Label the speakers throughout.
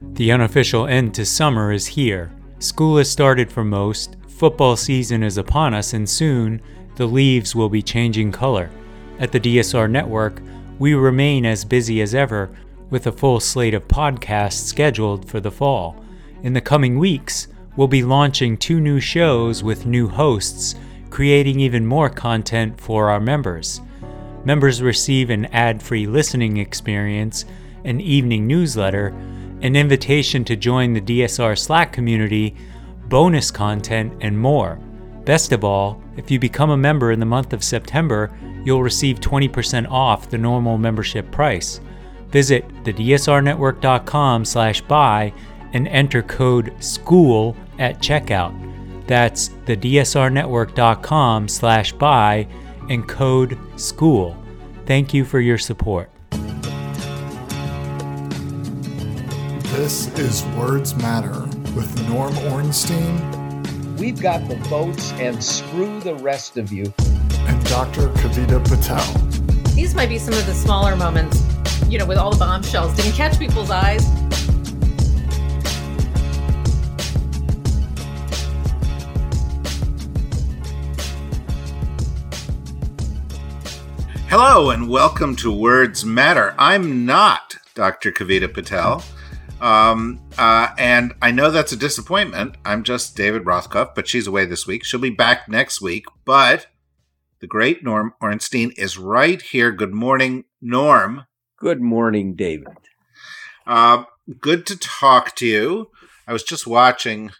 Speaker 1: The unofficial end to summer is here. School has started for most, football season is upon us, and soon the leaves will be changing color. At the DSR Network, we remain as busy as ever with a full slate of podcasts scheduled for the fall. In the coming weeks, we'll be launching two new shows with new hosts, creating even more content for our members. Members receive an ad free listening experience, an evening newsletter, an invitation to join the DSR Slack community, bonus content, and more. Best of all, if you become a member in the month of September, you'll receive 20% off the normal membership price. Visit thedsrnetwork.com slash buy and enter code SCHOOL at checkout. That's thedsrnetwork.com slash buy and code SCHOOL. Thank you for your support.
Speaker 2: This is Words Matter with Norm Ornstein
Speaker 3: We've got the votes and screw the rest of you.
Speaker 2: and Dr. Kavita Patel.
Speaker 4: These might be some of the smaller moments, you know, with all the bombshells. Didn't catch people's eyes.
Speaker 5: Hello and welcome to Words Matter. I'm not Dr. Kavita Patel. Um, uh, and I know that's a disappointment. I'm just David Rothkopf, but she's away this week. She'll be back next week. But the great Norm Ornstein is right here. Good morning, Norm.
Speaker 3: Good morning, David.
Speaker 5: Uh, good to talk to you. I was just watching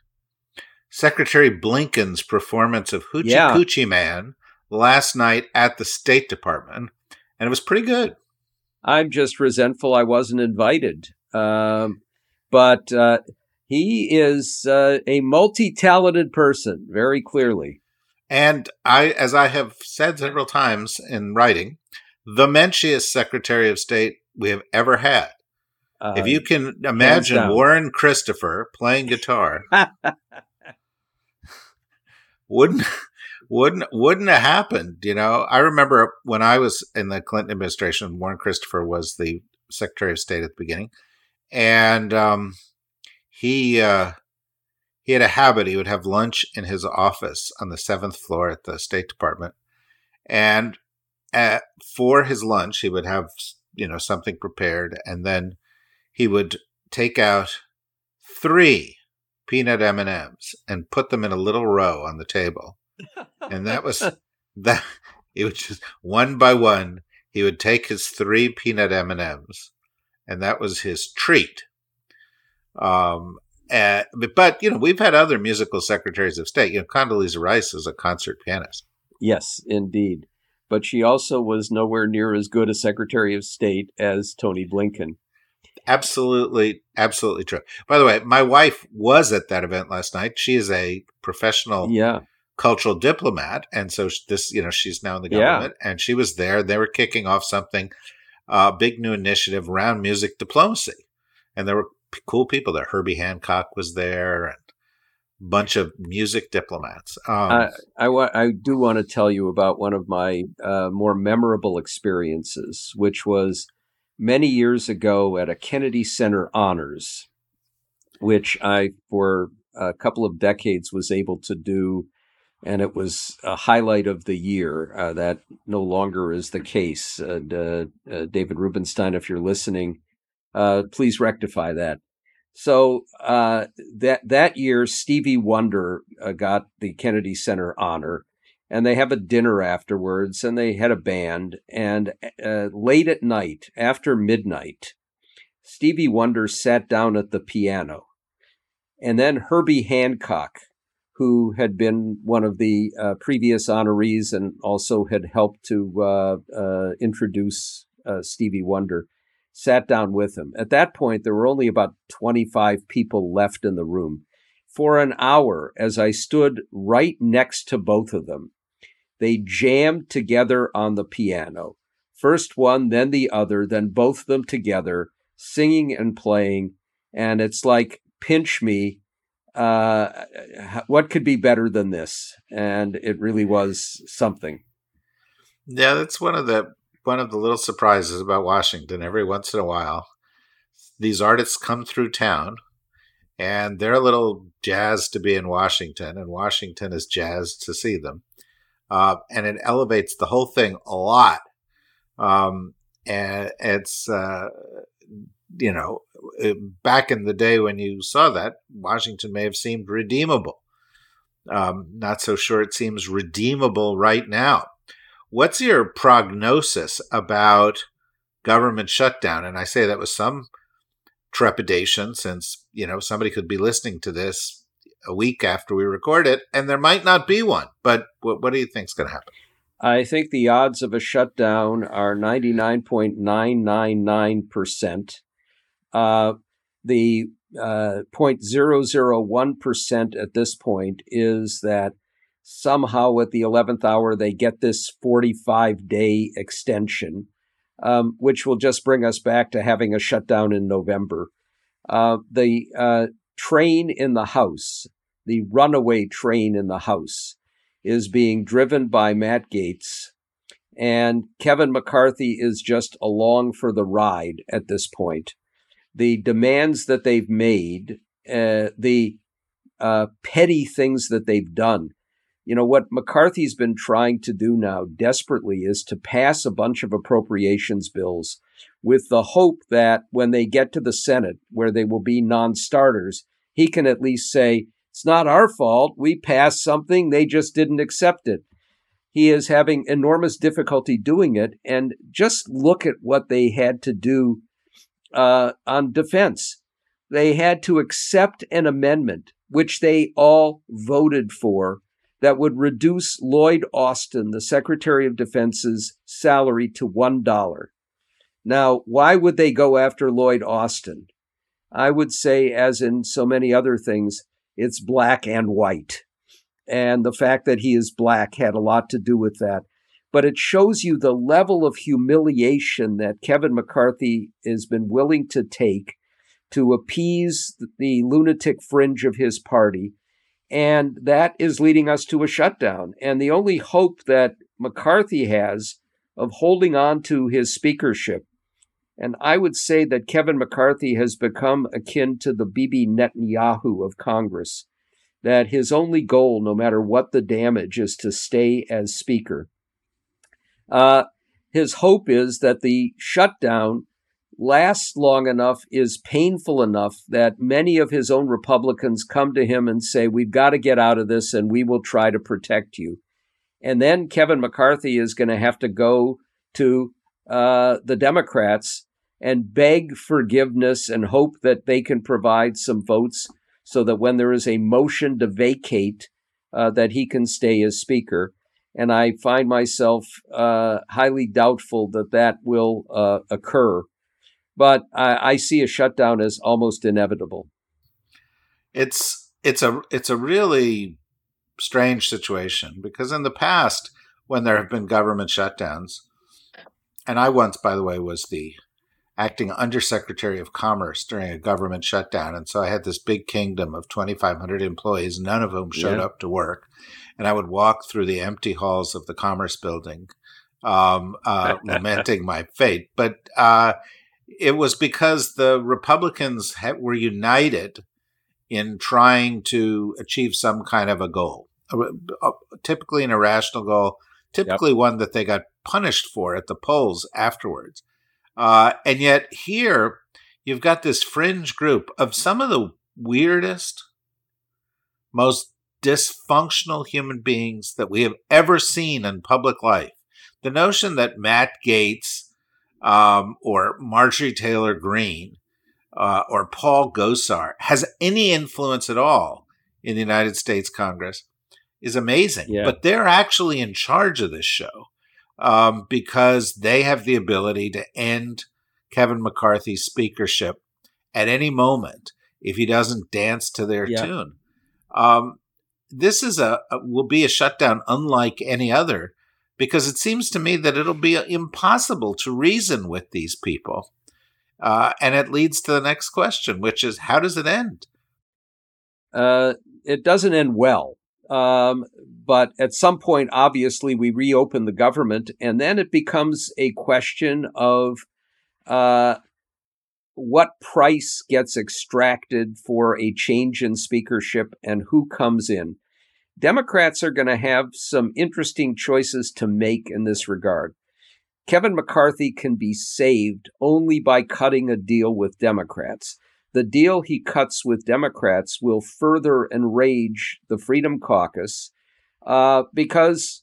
Speaker 5: Secretary Blinken's performance of Hoochie
Speaker 3: Yeah.
Speaker 5: Coochie Man last night at the State Department, and it was pretty good.
Speaker 3: I'm just resentful I wasn't invited. Um, but uh, he is uh, a multi talented person, very clearly.
Speaker 5: And I, as I have said several times in writing, the menschiest Secretary of State we have ever had.
Speaker 3: Uh,
Speaker 5: if you can imagine. Warren Christopher playing guitar, wouldn't wouldn't wouldn't have happened. You know, I remember when I was in the Clinton administration, Warren Christopher was the Secretary of State at the beginning, and um, he uh, he had a habit. He would have lunch in his office on the seventh floor at the State Department, and at, for his lunch, he would have you know something prepared, and then he would take out three peanut M and M's and put them in a little row on the table, and that was that. It was just one by one. He would take his three peanut M and M's, and that was his treat. Um, uh, but, you know, we've had other musical secretaries of state. You know, Condoleezza Rice is a concert pianist.
Speaker 3: yes, indeed. But she also was nowhere near as good a Secretary of State as Tony Blinken.
Speaker 5: Absolutely, absolutely true. By the way, my wife was at that event last night. She is a professional
Speaker 3: Yeah.
Speaker 5: cultural diplomat, and so this, you know, she's now in the
Speaker 3: Yeah.
Speaker 5: government, and she was there. They were kicking off something, uh, big new initiative around music diplomacy, and there were p- cool people there. Herbie Hancock was there, and a bunch of music diplomats. Um,
Speaker 3: I, I, wa- I do want to tell you about one of my uh, more memorable experiences, which was many years ago at a Kennedy Center Honors, which I, for a couple of decades, was able to do. And it was a highlight of the year. Uh, that no longer is the case. Uh, uh, David Rubenstein, if you're listening, uh, please rectify that. So uh, that that year, Stevie Wonder got the Kennedy Center honor, and they have a dinner afterwards, and they had a band. And late at night, after midnight, Stevie Wonder sat down at the piano, and then Herbie Hancock, who had been one of the uh, previous honorees and also had helped to uh, uh, introduce uh, Stevie Wonder sat down with him. At that point, there were only about 25 people left in the room. For an hour, as I stood right next to both of them, they jammed together on the piano. First one, then the other, then both of them together, singing and playing. And it's like, pinch me. Uh, what could be better than this? And it really was something.
Speaker 5: yeah, that's one of the one of the little surprises about Washington. Every once in a while, these artists come through town and they're a little jazzed to be in Washington, and Washington is jazzed to see them. Uh, and it elevates the whole thing a lot. Um, and it's, uh, you know, uh, back in the day when you saw that, Washington may have seemed redeemable. Um, not so sure it seems redeemable right now. What's your prognosis about government shutdown? And I say that with some trepidation since, you know, somebody could be listening to this a week after we record it and there might not be one. But what, what do you think is going to happen?
Speaker 3: I think the odds of a shutdown are 99.999%. Uh, the uh, 0.001% at this point is that somehow at the 11th hour they get this 45 day extension um, which will just bring us back to having a shutdown in November. Uh, the uh, train in the House, the runaway train in the House, is being driven by Matt Gaetz. and Kevin McCarthy is just along for the ride at this point. The demands that they've made, uh, the uh, petty things that they've done, you know, what McCarthy's been trying to do now desperately is to pass a bunch of appropriations bills with the hope that when they get to the Senate, where they will be non starters, he can at least say, It's not our fault. We passed something. They just didn't accept it. He is having enormous difficulty doing it. And just look at what they had to do uh, on defense. They had to accept an amendment, which they all voted for that would reduce Lloyd Austin, the Secretary of Defense's salary to $1. Now, why would they go after Lloyd Austin? I would say, as in so many other things, it's black and white. And the fact that he is black had a lot to do with that. But it shows you the level of humiliation that Kevin McCarthy has been willing to take to appease the lunatic fringe of his party and that is leading us to a shutdown. And the only hope that McCarthy has of holding on to his speakership, and I would say that Kevin McCarthy has become akin to the Bibi Netanyahu of Congress, that his only goal, no matter what the damage, is to stay as speaker. Uh, his hope is that the shutdown lasts long enough, is painful enough that many of his own Republicans come to him and say, We've got to get out of this and we will try to protect you. And then Kevin McCarthy is going to have to go to uh, the Democrats and beg forgiveness and hope that they can provide some votes so that when there is a motion to vacate, uh, that he can stay as speaker. And I find myself uh, highly doubtful that that will uh, occur but I, I see a shutdown as almost inevitable.
Speaker 5: It's it's a it's a really strange situation because in the past when there have been government shutdowns, and I once, by the way, was the acting undersecretary of commerce during a government shutdown, and so I had this big kingdom of 2,500 employees, none of whom showed yeah. up to work, and I would walk through the empty halls of the commerce building, um, uh, lamenting my fate. But uh, it was because the Republicans were united in trying to achieve some kind of a goal, typically an irrational goal, typically yep. one that they got punished for at the polls afterwards. Uh, and yet here you've got this fringe group of some of the weirdest, most dysfunctional human beings that we have ever seen in public life. The notion that Matt Gaetz um, or Marjorie Taylor Greene uh, or Paul Gosar has any influence at all in the United States Congress is amazing. Yeah. But they're actually in charge of this show um, because they have the ability to end Kevin McCarthy's speakership at any moment if he doesn't dance to their yeah. tune. Um, this is a, a, will be a shutdown unlike any other because it seems to me that it'll be impossible to reason with these people. Uh, and it leads to the next question, which is how does it end?
Speaker 3: Uh, it doesn't end well. Um, but at some point, obviously, we reopen the government, and then it becomes a question of uh, what price gets extracted for a change in speakership and who comes in. Democrats are going to have some interesting choices to make in this regard. Kevin McCarthy can be saved only by cutting a deal with Democrats. The deal he cuts with Democrats will further enrage the Freedom Caucus uh, because,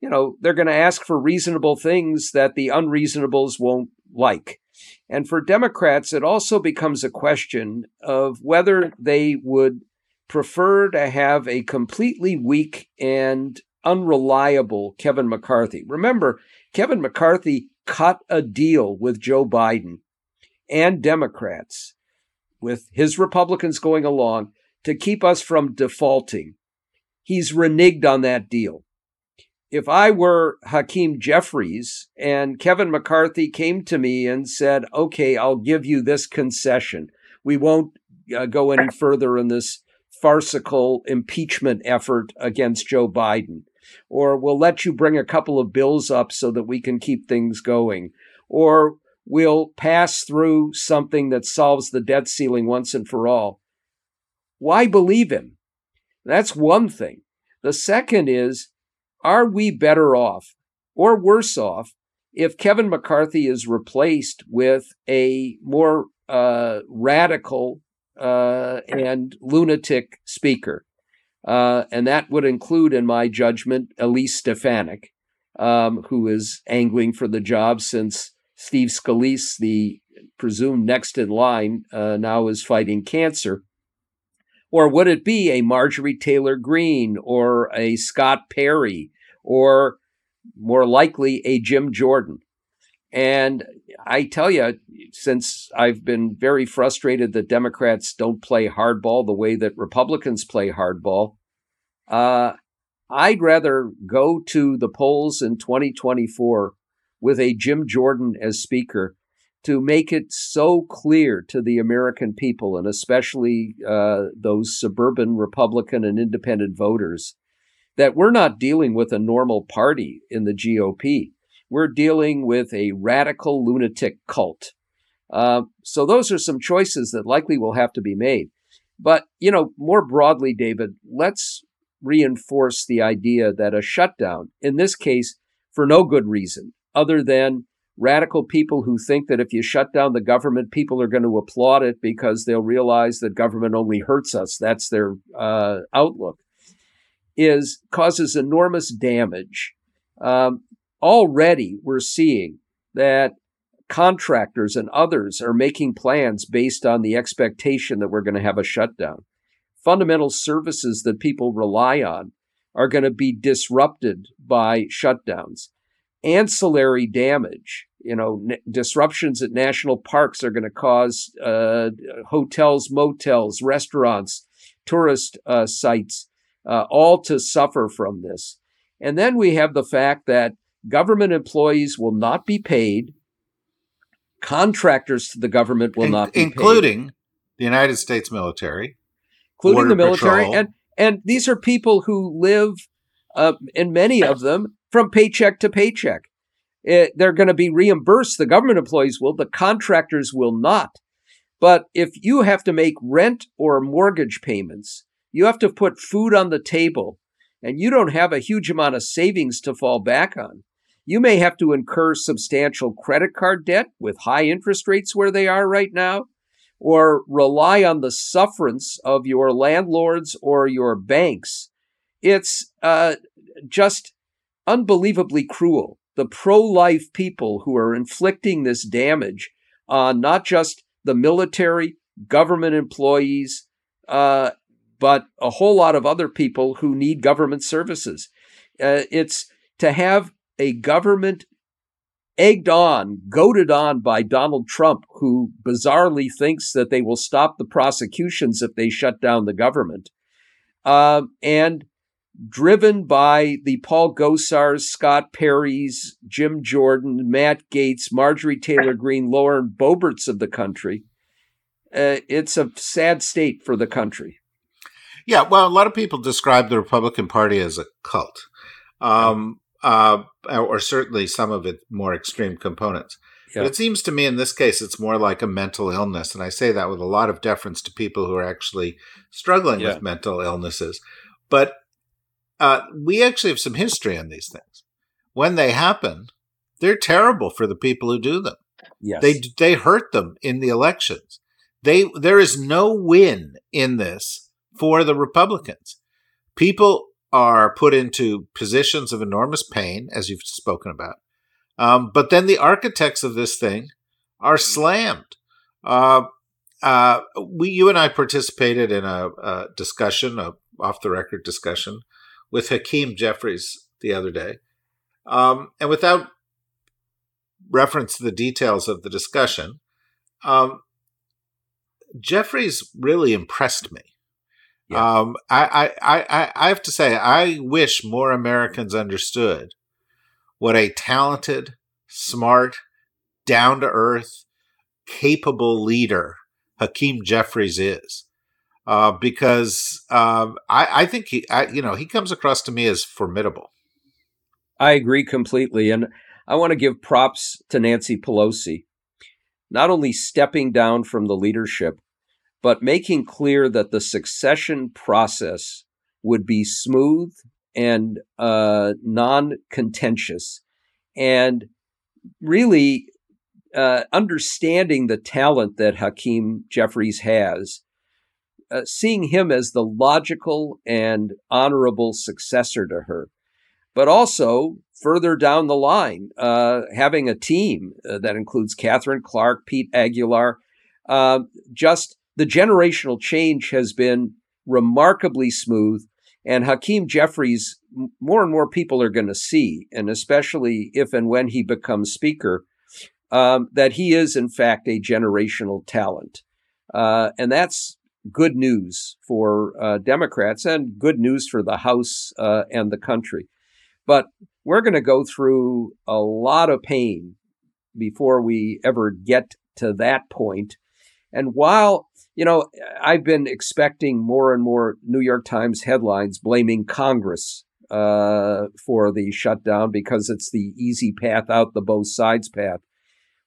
Speaker 3: you know, they're going to ask for reasonable things that the unreasonables won't like. And for Democrats, it also becomes a question of whether they would prefer to have a completely weak and unreliable Kevin McCarthy. Remember, Kevin McCarthy cut a deal with Joe Biden and Democrats, with his Republicans going along, to keep us from defaulting. He's reneged on that deal. If I were Hakeem Jeffries and Kevin McCarthy came to me and said, okay, I'll give you this concession. We won't uh, go any further in this farcical impeachment effort against Joe Biden or we'll let you bring a couple of bills up so that we can keep things going, or we'll pass through something that solves the debt ceiling once and for all. Why believe him? That's one thing. The second is, are we better off or worse off if Kevin McCarthy is replaced with a more uh, radical uh, and lunatic speaker? Uh, and that would include, in my judgment, Elise Stefanik, um, who is angling for the job since Steve Scalise, the presumed next in line, uh, now is fighting cancer. Or would it be a Marjorie Taylor Greene or a Scott Perry or more likely a Jim Jordan? And I tell you, since I've been very frustrated that Democrats don't play hardball the way that Republicans play hardball, uh, I'd rather go to the polls in 2024 with a Jim Jordan as speaker to make it so clear to the American people, and especially uh, those suburban Republican and independent voters, that we're not dealing with a normal party in the GOP we're dealing with a radical lunatic cult. Uh, so those are some choices that likely will have to be made. But, you know, more broadly, David, let's reinforce the idea that a shutdown, in this case, for no good reason other than radical people who think that if you shut down the government, people are going to applaud it because they'll realize that government only hurts us. That's their uh, outlook. Is causes enormous damage. Um, already we're seeing that contractors and others are making plans based on the expectation that we're going to have a shutdown. Fundamental services that people rely on are going to be disrupted by shutdowns. Ancillary damage, you know, n- disruptions at national parks are going to cause uh, hotels, motels, restaurants, tourist uh, sites, uh, all to suffer from this. And then we have the fact that government employees will not be paid. Contractors to the government will In- not be paid.
Speaker 5: including paid. the United States military,
Speaker 3: including the military, Patrol. and and these are people who live, uh, and many of them from paycheck to paycheck. It, they're going to be reimbursed. The government employees will. The contractors will not. But if you have to make rent or mortgage payments, you have to put food on the table, and you don't have a huge amount of savings to fall back on. You may have to incur substantial credit card debt with high interest rates where they are right now, or rely on the sufferance of your landlords or your banks. It's uh, just unbelievably cruel. The pro life people who are inflicting this damage on not just the military, government employees, uh, but a whole lot of other people who need government services. Uh, it's to have a government egged on, goaded on by Donald Trump, who bizarrely thinks that they will stop the prosecutions if they shut down the government, uh, and driven by the Paul Gosars, Scott Perry's, Jim Jordan, Matt Gaetz, Marjorie Taylor Greene, Lauren Boeberts of the country. Uh, it's a sad state for the country.
Speaker 5: Yeah, well, a lot of people describe the Republican Party as a cult. Um, uh, or certainly some of its more extreme components.
Speaker 3: Yeah.
Speaker 5: But it seems to me in this case it's more like a mental illness, and I say that with a lot of deference to people who are actually struggling
Speaker 3: Yeah.
Speaker 5: with mental illnesses. But uh, we actually have some history on these things. When they happen, they're terrible for the people who do them.
Speaker 3: Yes.
Speaker 5: They they hurt them in the elections. They there is no win in this for the Republicans. People are put into positions of enormous pain, as you've spoken about. Um, but then the architects of this thing are slammed. Uh, uh, we, you and I participated in a, a discussion, a off the record discussion, with Hakeem Jeffries the other day, um, and without reference to the details of the discussion, um, Jeffries really impressed me.
Speaker 3: Yeah.
Speaker 5: Um, I, I, I, I have to say, I wish more Americans understood what a talented, smart, down to earth, capable leader Hakeem Jeffries is. Uh, because um, I, I think he, I, you know, he comes across to me as formidable.
Speaker 3: I agree completely. And I want to give props to Nancy Pelosi, not only stepping down from the leadership, but making clear that the succession process would be smooth and uh, non contentious. And really uh, understanding the talent that Hakeem Jeffries has, uh, seeing him as the logical and honorable successor to her but also further down the line, uh, having a team uh, that includes Katherine Clark, Pete Aguilar. Uh, just the generational change has been remarkably smooth. And Hakeem Jeffries, more and more people are going to see, and especially if and when he becomes speaker, um, that he is, in fact, a generational talent. Uh, and that's good news for uh, Democrats and good news for the House uh, and the country. But we're going to go through a lot of pain before we ever get to that point. And while, you know, I've been expecting more and more New York Times headlines blaming Congress uh, for the shutdown because it's the easy path out, the both sides path.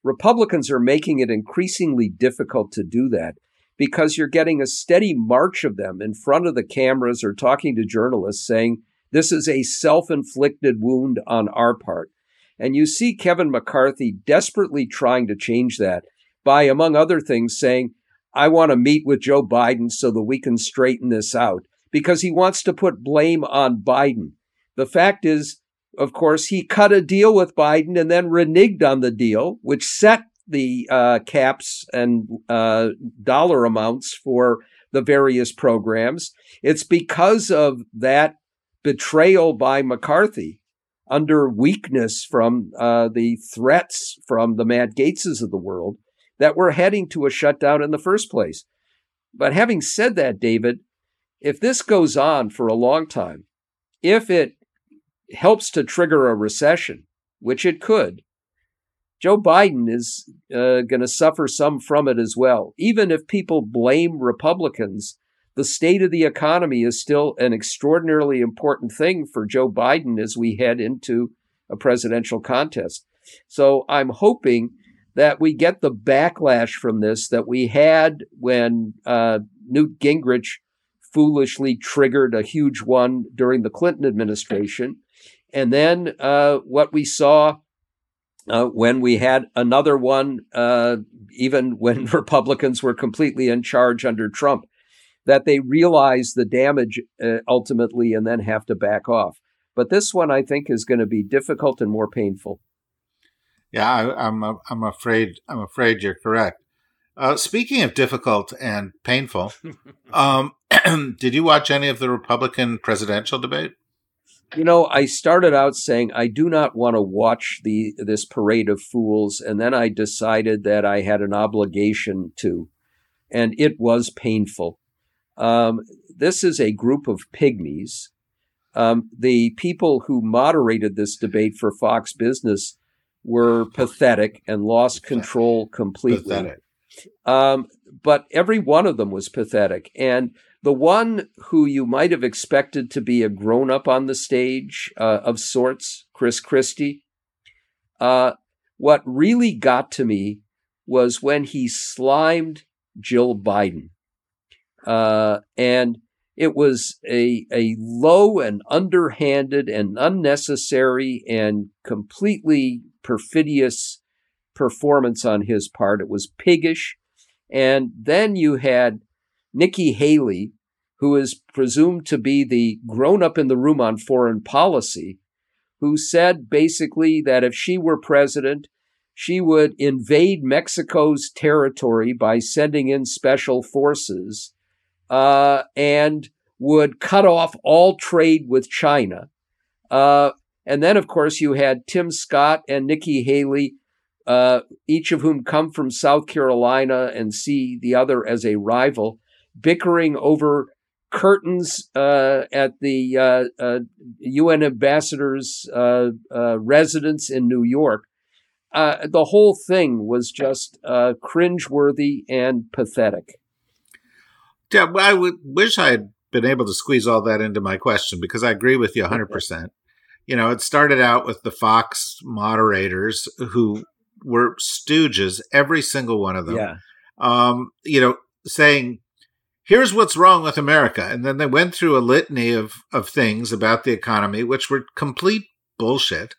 Speaker 3: Republicans are making it increasingly difficult to do that because you're getting a steady march of them in front of the cameras or talking to journalists saying, this is a self inflicted wound on our part. And you see Kevin McCarthy desperately trying to change that by, among other things, saying, I want to meet with Joe Biden so that we can straighten this out because he wants to put blame on Biden. The fact is, of course, he cut a deal with Biden and then reneged on the deal, which set the uh, caps and uh, dollar amounts for the various programs. It's because of that betrayal by McCarthy under weakness from uh, the threats from the Matt Gaetzes of the world that we're heading to a shutdown in the first place. But having said that, David, if this goes on for a long time, if it helps to trigger a recession, which it could, Joe Biden is uh, going to suffer some from it as well. Even if people blame Republicans, the state of the economy is still an extraordinarily important thing for Joe Biden as we head into a presidential contest. So I'm hoping that we get the backlash from this that we had when uh, Newt Gingrich foolishly triggered a huge one during the Clinton administration. And then uh, what we saw uh, when we had another one, uh, even when Republicans were completely in charge under Trump, that they realize the damage uh, ultimately and then have to back off. But this one, I think, is going to be difficult and more painful.
Speaker 5: Yeah, I, I'm I'm afraid I'm afraid you're correct. Uh, speaking of difficult and painful, um, did you watch any of the Republican presidential debate?
Speaker 3: You know, I started out saying I do not want to watch the this parade of fools, and then I decided that I had an obligation to, and it was painful. Um, this is a group of pygmies. Um, the people who moderated this debate for Fox Business were pathetic and lost control completely. Um, but every one of them was pathetic. And the one who you might have expected to be a grown up on the stage uh, of sorts, Chris Christie, uh, what really got to me was when he slimed Jill Biden. Uh, and it was a, a low and underhanded and unnecessary and completely perfidious performance on his part. It was piggish. And then you had Nikki Haley, who is presumed to be the grown up in the room on foreign policy, who said basically that if she were president, she would invade Mexico's territory by sending in special forces uh, and would cut off all trade with China. Uh, and then, of course, you had Tim Scott and Nikki Haley, uh, each of whom come from South Carolina and see the other as a rival, bickering over curtains uh, at the UN uh, uh, ambassador's residence in New York the whole thing was just cringeworthy and pathetic.
Speaker 5: Yeah, I would wish I had been able to squeeze all that into my question because I agree with you 100%. you know, it started out with the Fox moderators who were stooges, every single one of them.
Speaker 3: Yeah.
Speaker 5: Um, you know, saying, here's what's wrong with America. And then they went through a litany of, of things about the economy, which were complete bullshit.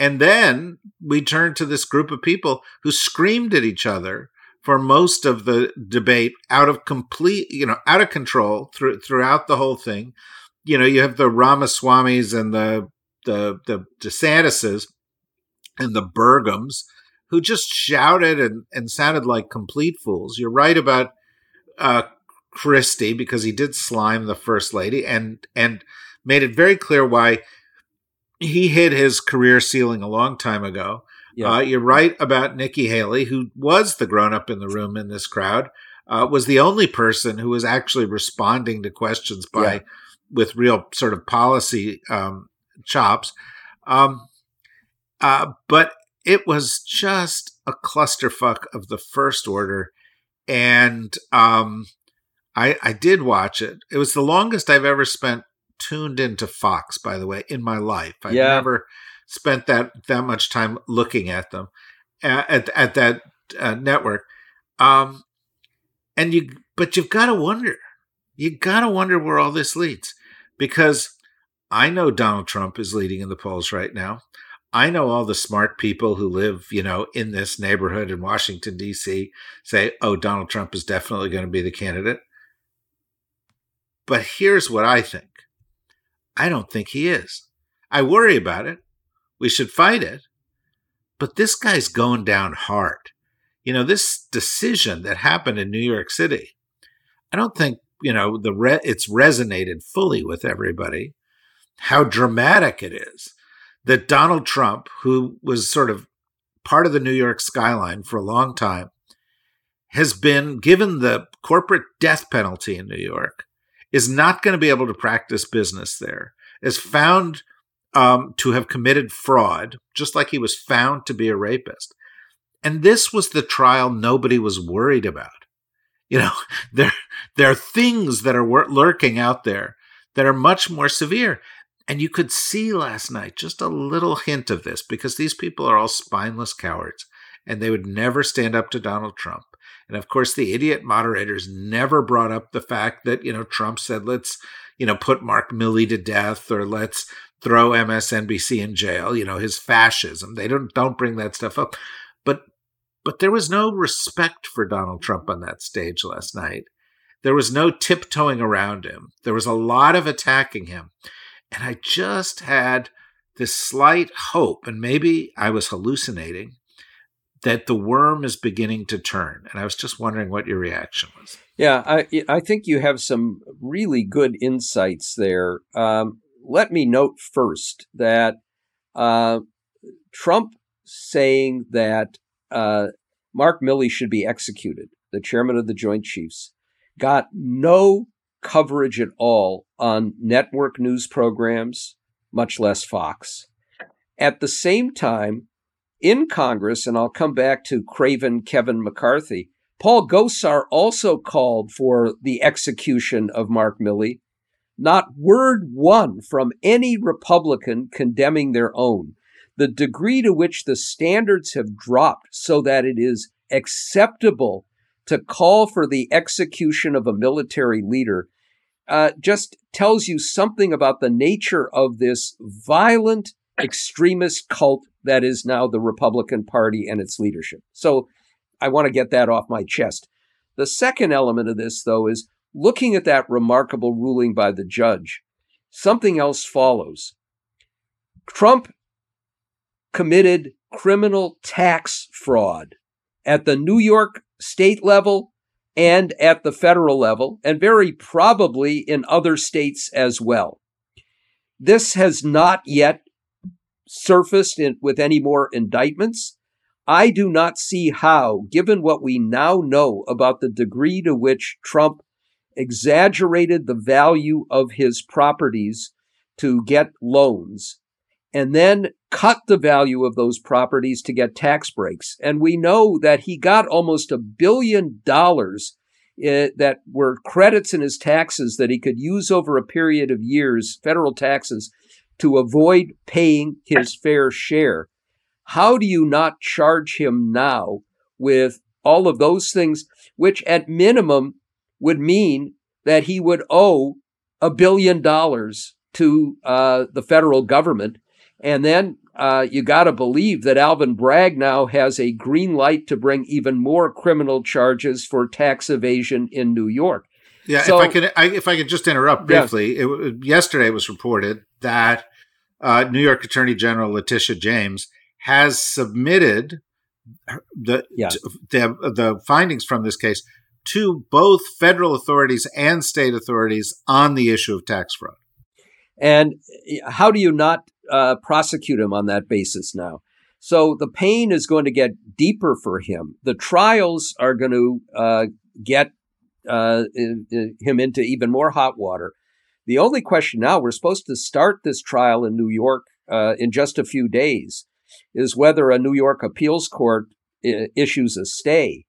Speaker 5: And then we turned to this group of people who screamed at each other for most of the debate out of complete, you know, out of control through, throughout the whole thing. You know, you have the Ramaswamys and the the the DeSantises and the Burgums who just shouted and, and sounded like complete fools. You're right about uh, Christie because he did slime the first lady and and made it very clear why he hit his career ceiling a long time ago. Yeah. Uh, you're right about Nikki Haley, who was the grown up in the room in this crowd, uh, was the only person who was actually responding to questions by yeah. with real sort of policy um, chops. Um, uh, but it was just a clusterfuck of the first order, and um, I, I did watch it. It was the longest I've ever spent tuned into Fox, by the way, in my life. I've yeah. never spent that that much time looking at them at at that uh, network. Um, and you, but you've got to wonder. You got to wonder where all this leads, because I know Donald Trump is leading in the polls right now. I know all the smart people who live, you know, in this neighborhood in Washington D.C. say, "Oh, Donald Trump is definitely going to be the candidate." But here's what I think. I don't think he is. I worry about it. We should fight it. But this guy's going down hard. You know, this decision that happened in New York City, I don't think, you know, the re- it's resonated fully with everybody. How dramatic it is that Donald Trump, who was sort of part of the New York skyline for a long time, has been given the corporate death penalty in New York is not going to be able to practice business there, is found um, to have committed fraud, just like he was found to be a rapist. And this was the trial nobody was worried about. You know, there, there are things that are lurking out there that are much more severe. And you could see last night just a little hint of this because these people are all spineless cowards and they would never stand up to Donald Trump. And of course, the idiot moderators never brought up the fact that, you know, Trump said, let's, you know, put Mark Milley to death or let's throw MSNBC in jail, you know, his fascism. They don't don't bring that stuff up. But but there was no respect for Donald Trump on that stage last night. There was no tiptoeing around him. There was a lot of attacking him. And I just had this slight hope, and maybe I was hallucinating, that the worm is beginning to turn. And I was just wondering what your reaction was.
Speaker 3: Yeah, I, I think you have some really good insights there. Um, let me note first that uh, Trump saying that uh, Mark Milley should be executed, the chairman of the Joint Chiefs, got no coverage at all on network news programs, much less Fox. At the same time, in Congress, and I'll come back to Craven Kevin McCarthy, Paul Gosar also called for the execution of Mark Milley. Not word one from any Republican condemning their own. the degree to which the standards have dropped so that it is acceptable to call for the execution of a military leader uh, just tells you something about the nature of this violent extremist cult that is now the Republican Party and its leadership. So I want to get that off my chest. The second element of this, though, is looking at that remarkable ruling by the judge. Something else follows. Trump committed criminal tax fraud at the New York state level and at the federal level, and very probably in other states as well. This has not yet surfaced in, with any more indictments. I do not see how, given what we now know about the degree to which Trump exaggerated the value of his properties to get loans, and then cut the value of those properties to get tax breaks. And we know that he got almost a billion dollars uh, that were credits in his taxes that he could use over a period of years, federal taxes, to avoid paying his fair share. How do you not charge him now with all of those things, which at minimum would mean that he would owe a billion dollars to uh, the federal government? And then uh, you got to believe that Alvin Bragg now has a green light to bring even more criminal charges for tax evasion in New York.
Speaker 5: Yeah, so, if I could, I, if I could just interrupt briefly, yes. it, yesterday it was reported that uh, New York Attorney General Letitia James has submitted the, yeah. the the findings from this case to both federal authorities and state authorities on the issue of tax fraud.
Speaker 3: And how do you not uh, prosecute him on that basis now. So the pain is going to get deeper for him. The trials are going to uh, get uh, him into even more hot water. The only question now, we're supposed to start this trial in New York uh, in just a few days, is whether a New York appeals court issues a stay.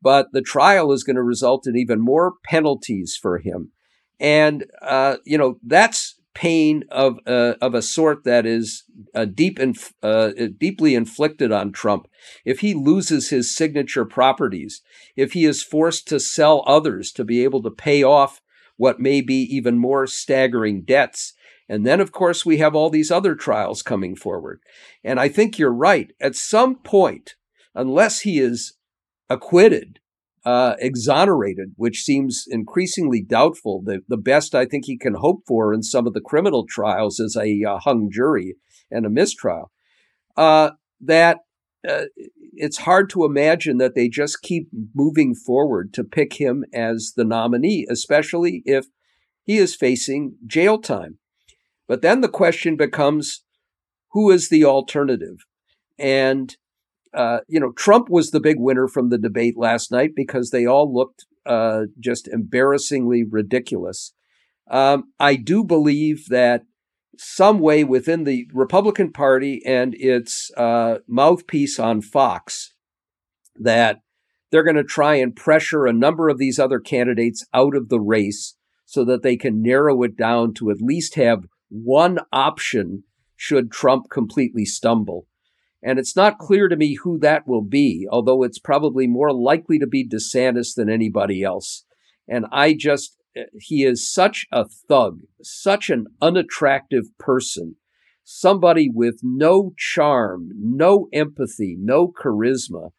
Speaker 3: But the trial is going to result in even more penalties for him. And, uh, you know, that's pain of uh, of a sort that is uh, deep inf- uh, deeply inflicted on Trump. If he loses his signature properties, if he is forced to sell others to be able to pay off what may be even more staggering debts. And then, of course, we have all these other trials coming forward. And I think you're right. At some point, unless he is acquitted, uh, exonerated, which seems increasingly doubtful. The, the best I think he can hope for in some of the criminal trials is a uh, hung jury and a mistrial. Uh, that uh, it's hard to imagine that they just keep moving forward to pick him as the nominee, especially if he is facing jail time. But then the question becomes who is the alternative? And uh, you know, Trump was the big winner from the debate last night because they all looked uh, just embarrassingly ridiculous. Um, I do believe that some way within the Republican Party and its uh, mouthpiece on Fox that they're going to try and pressure a number of these other candidates out of the race so that they can narrow it down to at least have one option should Trump completely stumble. And it's not clear to me who that will be, although it's probably more likely to be DeSantis than anybody else. And I just, eh, he is such a thug, such an unattractive person, somebody with no charm, no empathy, no charisma,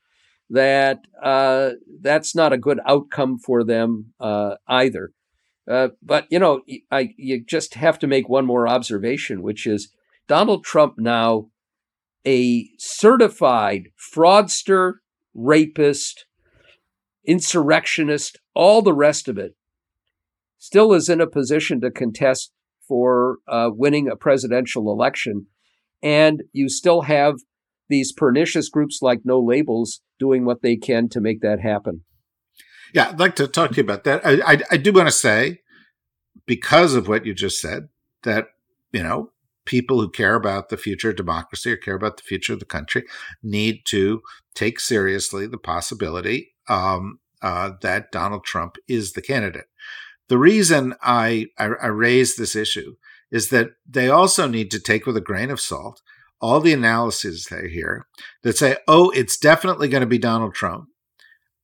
Speaker 3: that uh, that's not a good outcome for them uh, either. Uh, but you know, I you just have to make one more observation, which is Donald Trump now a certified fraudster, rapist, insurrectionist, all the rest of it, still is in a position to contest for uh, winning a presidential election. And you still have these pernicious groups like No Labels doing what they can to make that happen.
Speaker 5: Yeah, I'd like to talk to you about that. I, I, I do want to say, because of what you just said, that, you know, people who care about the future of democracy or care about the future of the country need to take seriously the possibility um, uh, that Donald Trump is the candidate. The reason I, I, I raise this issue is that they also need to take with a grain of salt all the analyses are here that say, oh, it's definitely going to be Donald Trump.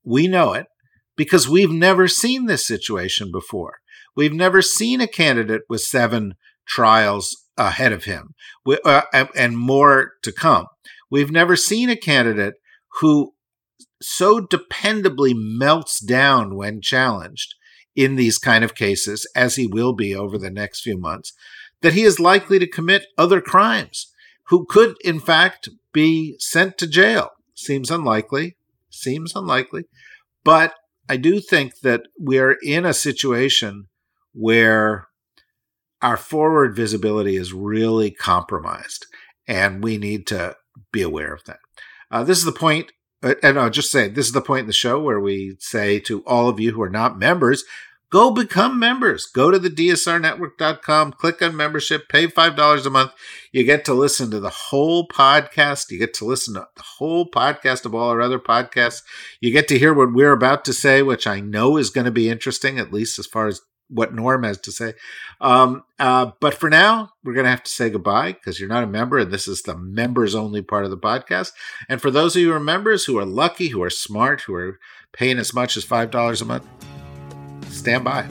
Speaker 5: We know it because we've never seen this situation before. We've never seen a candidate with seven trials ahead of him uh, and more to come. We've never seen a candidate who so dependably melts down when challenged in these kind of cases, as he will be over the next few months, that he is likely to commit other crimes, who could, in fact, be sent to jail. Seems unlikely. Seems unlikely. But I do think that we're in a situation where our forward visibility is really compromised, and we need to be aware of that. Uh, this is the point uh, and I'll just say this is the point in the show where we say to all of you who are not members, go become members. Go to the DSRnetwork.com, click on membership, pay $5 a month. You get to listen to the whole podcast. You get to listen to the whole podcast of all our other podcasts. You get to hear what we're about to say, which I know is going to be interesting, at least as far as what Norm has to say. Um, uh, but for now, we're going to have to say goodbye because you're not a member, and this is the members only part of the podcast. And for those of you who are members who are lucky, who are smart, who are paying as much as $5 a month, stand by.